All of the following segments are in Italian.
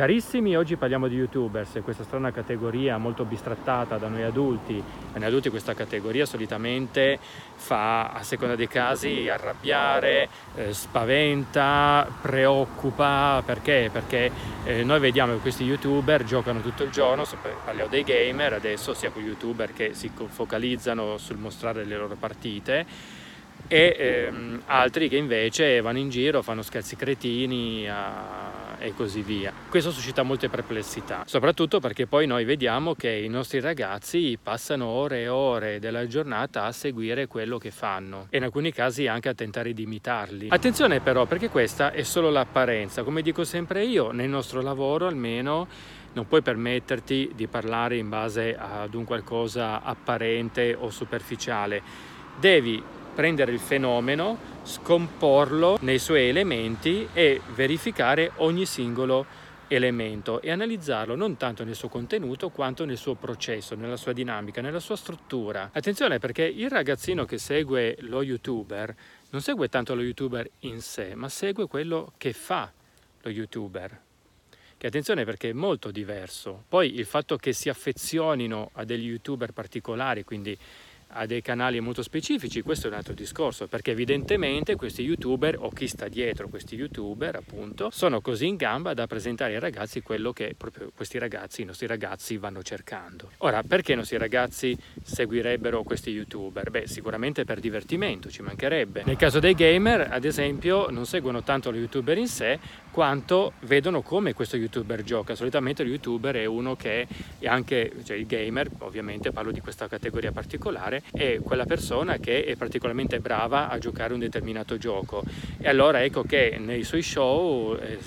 Carissimi, oggi parliamo di youtubers, questa strana categoria molto bistrattata da noi adulti. Da noi adulti questa categoria solitamente fa, a seconda dei casi, arrabbiare, eh, spaventa, preoccupa. Perché? Perché eh, noi vediamo che questi youtuber giocano tutto il giorno, parliamo dei gamer adesso, sia quei youtuber che si focalizzano sul mostrare le loro partite e ehm, altri che invece vanno in giro, fanno scherzi cretini a, e così via. Questo suscita molte perplessità, soprattutto perché poi noi vediamo che i nostri ragazzi passano ore e ore della giornata a seguire quello che fanno e in alcuni casi anche a tentare di imitarli. Attenzione però perché questa è solo l'apparenza, come dico sempre io, nel nostro lavoro almeno non puoi permetterti di parlare in base ad un qualcosa apparente o superficiale. Devi prendere il fenomeno, scomporlo nei suoi elementi e verificare ogni singolo elemento e analizzarlo non tanto nel suo contenuto quanto nel suo processo, nella sua dinamica, nella sua struttura. Attenzione perché il ragazzino che segue lo youtuber non segue tanto lo youtuber in sé, ma segue quello che fa lo youtuber. Che attenzione perché è molto diverso. Poi il fatto che si affezionino a degli youtuber particolari, quindi a dei canali molto specifici, questo è un altro discorso, perché evidentemente questi youtuber o chi sta dietro questi youtuber appunto sono così in gamba da presentare ai ragazzi quello che proprio questi ragazzi, i nostri ragazzi vanno cercando. Ora, perché i nostri ragazzi seguirebbero questi youtuber? Beh, sicuramente per divertimento, ci mancherebbe. Nel caso dei gamer, ad esempio, non seguono tanto lo youtuber in sé, quanto vedono come questo youtuber gioca. Solitamente lo youtuber è uno che è anche, cioè il gamer, ovviamente parlo di questa categoria particolare, è quella persona che è particolarmente brava a giocare un determinato gioco. E allora ecco che nei suoi show eh,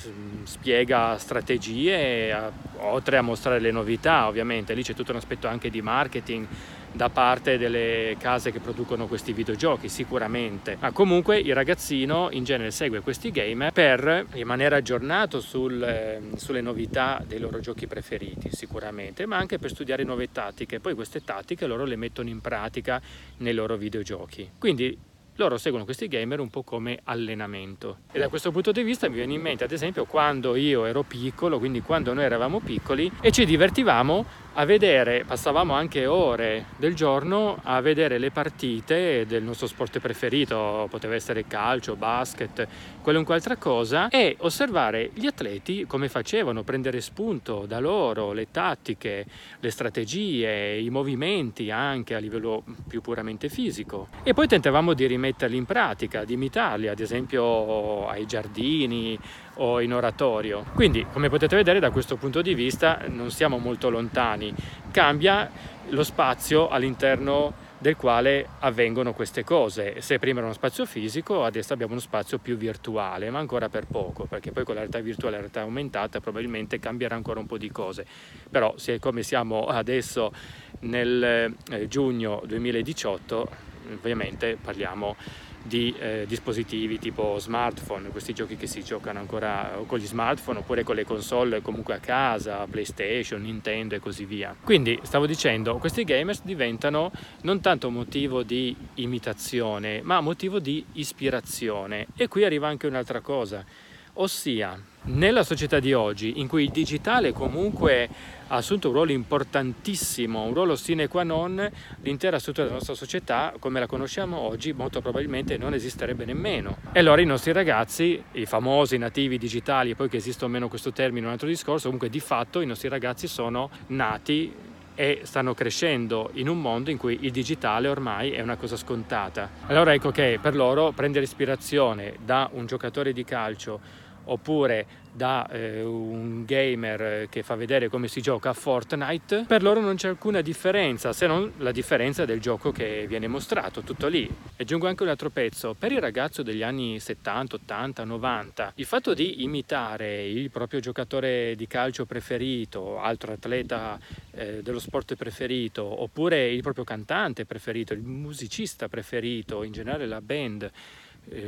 spiega strategie, oltre a mostrare le novità, ovviamente, lì c'è tutto un aspetto anche di marketing da parte delle case che producono questi videogiochi, sicuramente. Ma comunque il ragazzino in genere segue questi gamer per rimanere aggiornato sul, eh, sulle novità dei loro giochi preferiti, sicuramente, ma anche per studiare nuove tattiche. Poi queste tattiche loro le mettono in pratica nei loro videogiochi. Quindi loro seguono questi gamer un po' come allenamento. E da questo punto di vista mi viene in mente, ad esempio, quando io ero piccolo, quindi quando noi eravamo piccoli e ci divertivamo a vedere, passavamo anche ore del giorno a vedere le partite del nostro sport preferito, poteva essere calcio, basket, qualunque altra cosa, e osservare gli atleti come facevano, prendere spunto da loro, le tattiche, le strategie, i movimenti anche a livello più puramente fisico. E poi tentavamo di rimetterli in pratica, di imitarli, ad esempio ai giardini, o in oratorio. Quindi, come potete vedere, da questo punto di vista non siamo molto lontani. Cambia lo spazio all'interno del quale avvengono queste cose. Se prima era uno spazio fisico, adesso abbiamo uno spazio più virtuale, ma ancora per poco, perché poi con la realtà virtuale e la realtà aumentata probabilmente cambierà ancora un po' di cose. Però, siccome siamo adesso nel eh, giugno 2018, ovviamente parliamo di eh, dispositivi tipo smartphone, questi giochi che si giocano ancora con gli smartphone oppure con le console comunque a casa, PlayStation, Nintendo e così via. Quindi stavo dicendo, questi gamers diventano non tanto motivo di imitazione, ma motivo di ispirazione. E qui arriva anche un'altra cosa, ossia nella società di oggi in cui il digitale comunque ha assunto un ruolo importantissimo, un ruolo sine qua non, l'intera struttura della nostra società come la conosciamo oggi molto probabilmente non esisterebbe nemmeno. E allora i nostri ragazzi, i famosi nativi digitali, poi che esiste o meno questo termine, un altro discorso, comunque di fatto i nostri ragazzi sono nati e stanno crescendo in un mondo in cui il digitale ormai è una cosa scontata. Allora ecco che per loro prendere ispirazione da un giocatore di calcio oppure da eh, un gamer che fa vedere come si gioca a Fortnite, per loro non c'è alcuna differenza, se non la differenza del gioco che viene mostrato, tutto lì. Aggiungo anche un altro pezzo, per il ragazzo degli anni 70, 80, 90, il fatto di imitare il proprio giocatore di calcio preferito, altro atleta eh, dello sport preferito, oppure il proprio cantante preferito, il musicista preferito, in generale la band, eh,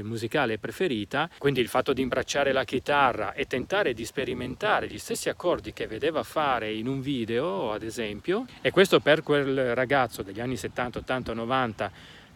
musicale preferita, quindi il fatto di imbracciare la chitarra e tentare di sperimentare gli stessi accordi che vedeva fare in un video, ad esempio, e questo per quel ragazzo degli anni 70, 80, 90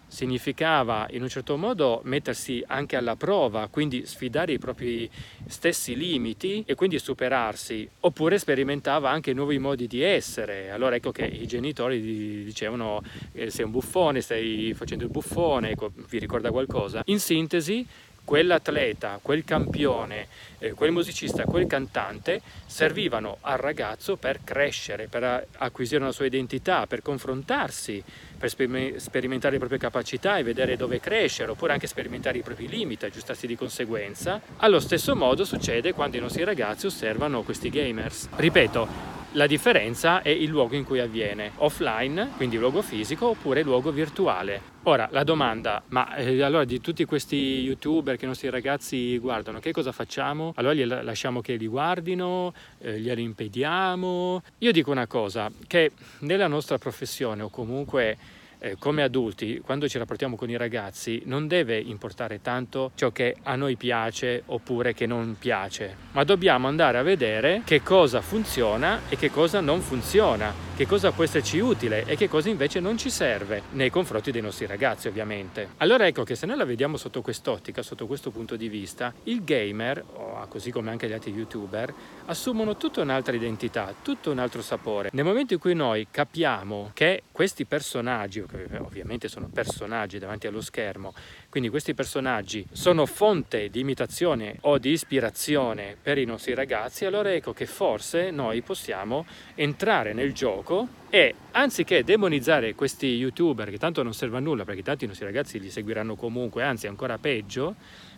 significava in un certo modo mettersi anche alla prova, quindi sfidare i propri stessi limiti e quindi superarsi, oppure sperimentava anche nuovi modi di essere. Allora ecco che i genitori dicevano eh, sei un buffone, stai facendo il buffone, ecco, vi ricorda qualcosa. In sintesi, quell'atleta, quel campione, eh, quel musicista, quel cantante servivano al ragazzo per crescere, per acquisire una sua identità, per confrontarsi, per sperimentare le proprie capacità e vedere dove crescere, oppure anche sperimentare i propri limiti, aggiustarsi di conseguenza. Allo stesso modo succede quando i nostri ragazzi osservano questi gamers. Ripeto, la differenza è il luogo in cui avviene, offline, quindi luogo fisico, oppure luogo virtuale. Ora, la domanda, ma eh, allora di tutti questi youtuber che i nostri ragazzi guardano, che cosa facciamo? Allora li lasciamo che li guardino, eh, glieli impediamo? Io dico una cosa, che nella nostra professione o comunque eh, come adulti, quando ci rapportiamo con i ragazzi, non deve importare tanto ciò che a noi piace oppure che non piace, ma dobbiamo andare a vedere che cosa funziona e che cosa non funziona, che cosa può esserci utile e che cosa invece non ci serve nei confronti dei nostri ragazzi, ovviamente. Allora ecco che se noi la vediamo sotto quest'ottica, sotto questo punto di vista, il gamer, così come anche gli altri youtuber, assumono tutta un'altra identità, tutto un altro sapore. Nel momento in cui noi capiamo che questi personaggi, che ovviamente sono personaggi davanti allo schermo, quindi questi personaggi sono fonte di imitazione o di ispirazione per i nostri ragazzi, allora ecco che forse noi possiamo entrare nel gioco e anziché demonizzare questi youtuber che tanto non servono a nulla perché tanti nostri ragazzi li seguiranno comunque, anzi ancora peggio,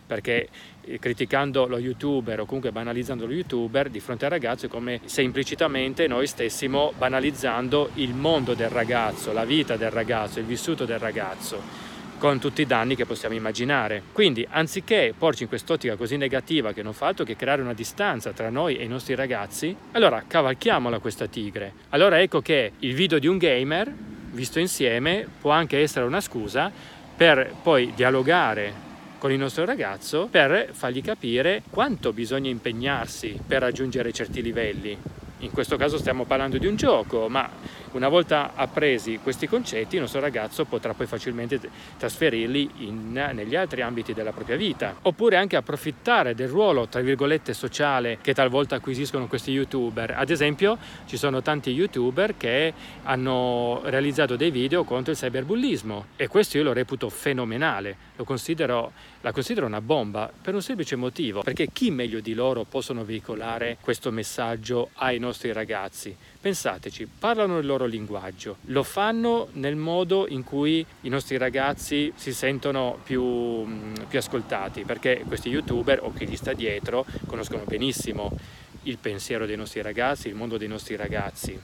perché eh, criticando lo youtuber o comunque banalizzando lo youtuber di fronte al ragazzo è come se implicitamente noi stessimo banalizzando il mondo del ragazzo, la vita del ragazzo, il vissuto del ragazzo con tutti i danni che possiamo immaginare. Quindi, anziché porci in quest'ottica così negativa che non fa altro che creare una distanza tra noi e i nostri ragazzi, allora cavalchiamola questa tigre. Allora ecco che il video di un gamer, visto insieme, può anche essere una scusa per poi dialogare con il nostro ragazzo per fargli capire quanto bisogna impegnarsi per raggiungere certi livelli. In questo caso stiamo parlando di un gioco, ma una volta appresi questi concetti, il nostro ragazzo potrà poi facilmente trasferirli in, negli altri ambiti della propria vita. Oppure anche approfittare del ruolo, tra virgolette, sociale che talvolta acquisiscono questi youtuber. Ad esempio, ci sono tanti youtuber che hanno realizzato dei video contro il cyberbullismo e questo io lo reputo fenomenale, lo considero, la considero una bomba per un semplice motivo, perché chi meglio di loro possono veicolare questo messaggio ai nostri ragazzi? Pensateci, parlano il loro linguaggio, lo fanno nel modo in cui i nostri ragazzi si sentono più, mm, più ascoltati, perché questi youtuber o chi gli sta dietro conoscono benissimo il pensiero dei nostri ragazzi, il mondo dei nostri ragazzi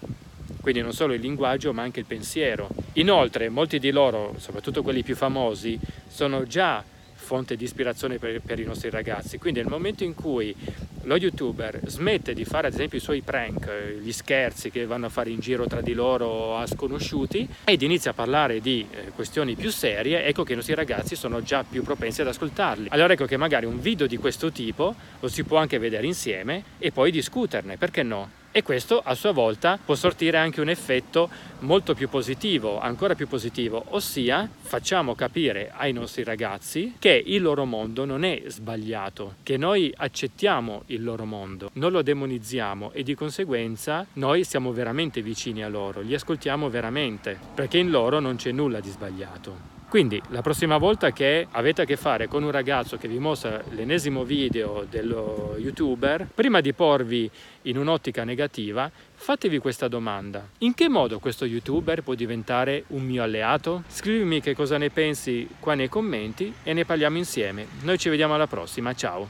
quindi non solo il linguaggio ma anche il pensiero. Inoltre molti di loro, soprattutto quelli più famosi, sono già fonte di ispirazione per, per, i nostri ragazzi. Quindi nel momento in cui lo youtuber smette di fare ad esempio i suoi prank, eh, gli scherzi che vanno a fare in giro tra di loro a sconosciuti ed inizia a parlare di eh, questioni più serie, ecco che i nostri ragazzi sono già più propensi ad ascoltarli. Allora ecco che magari un video di questo tipo lo si può anche vedere insieme e poi discuterne, perché no? E questo a sua volta può sortire anche un effetto molto più positivo, ancora più positivo, ossia facciamo capire ai nostri ragazzi che il loro mondo non è sbagliato, che noi accettiamo il loro mondo, non lo demonizziamo e di conseguenza noi siamo veramente vicini a loro, li ascoltiamo veramente, perché in loro non c'è nulla di sbagliato. Quindi la prossima volta che avete a che fare con un ragazzo che vi mostra l'ennesimo video dello youtuber, prima di porvi in un'ottica negativa, fatevi questa domanda. In che modo questo youtuber può diventare un mio alleato? Scrivimi che cosa ne pensi qua nei commenti e ne parliamo insieme. Noi ci vediamo alla prossima, ciao!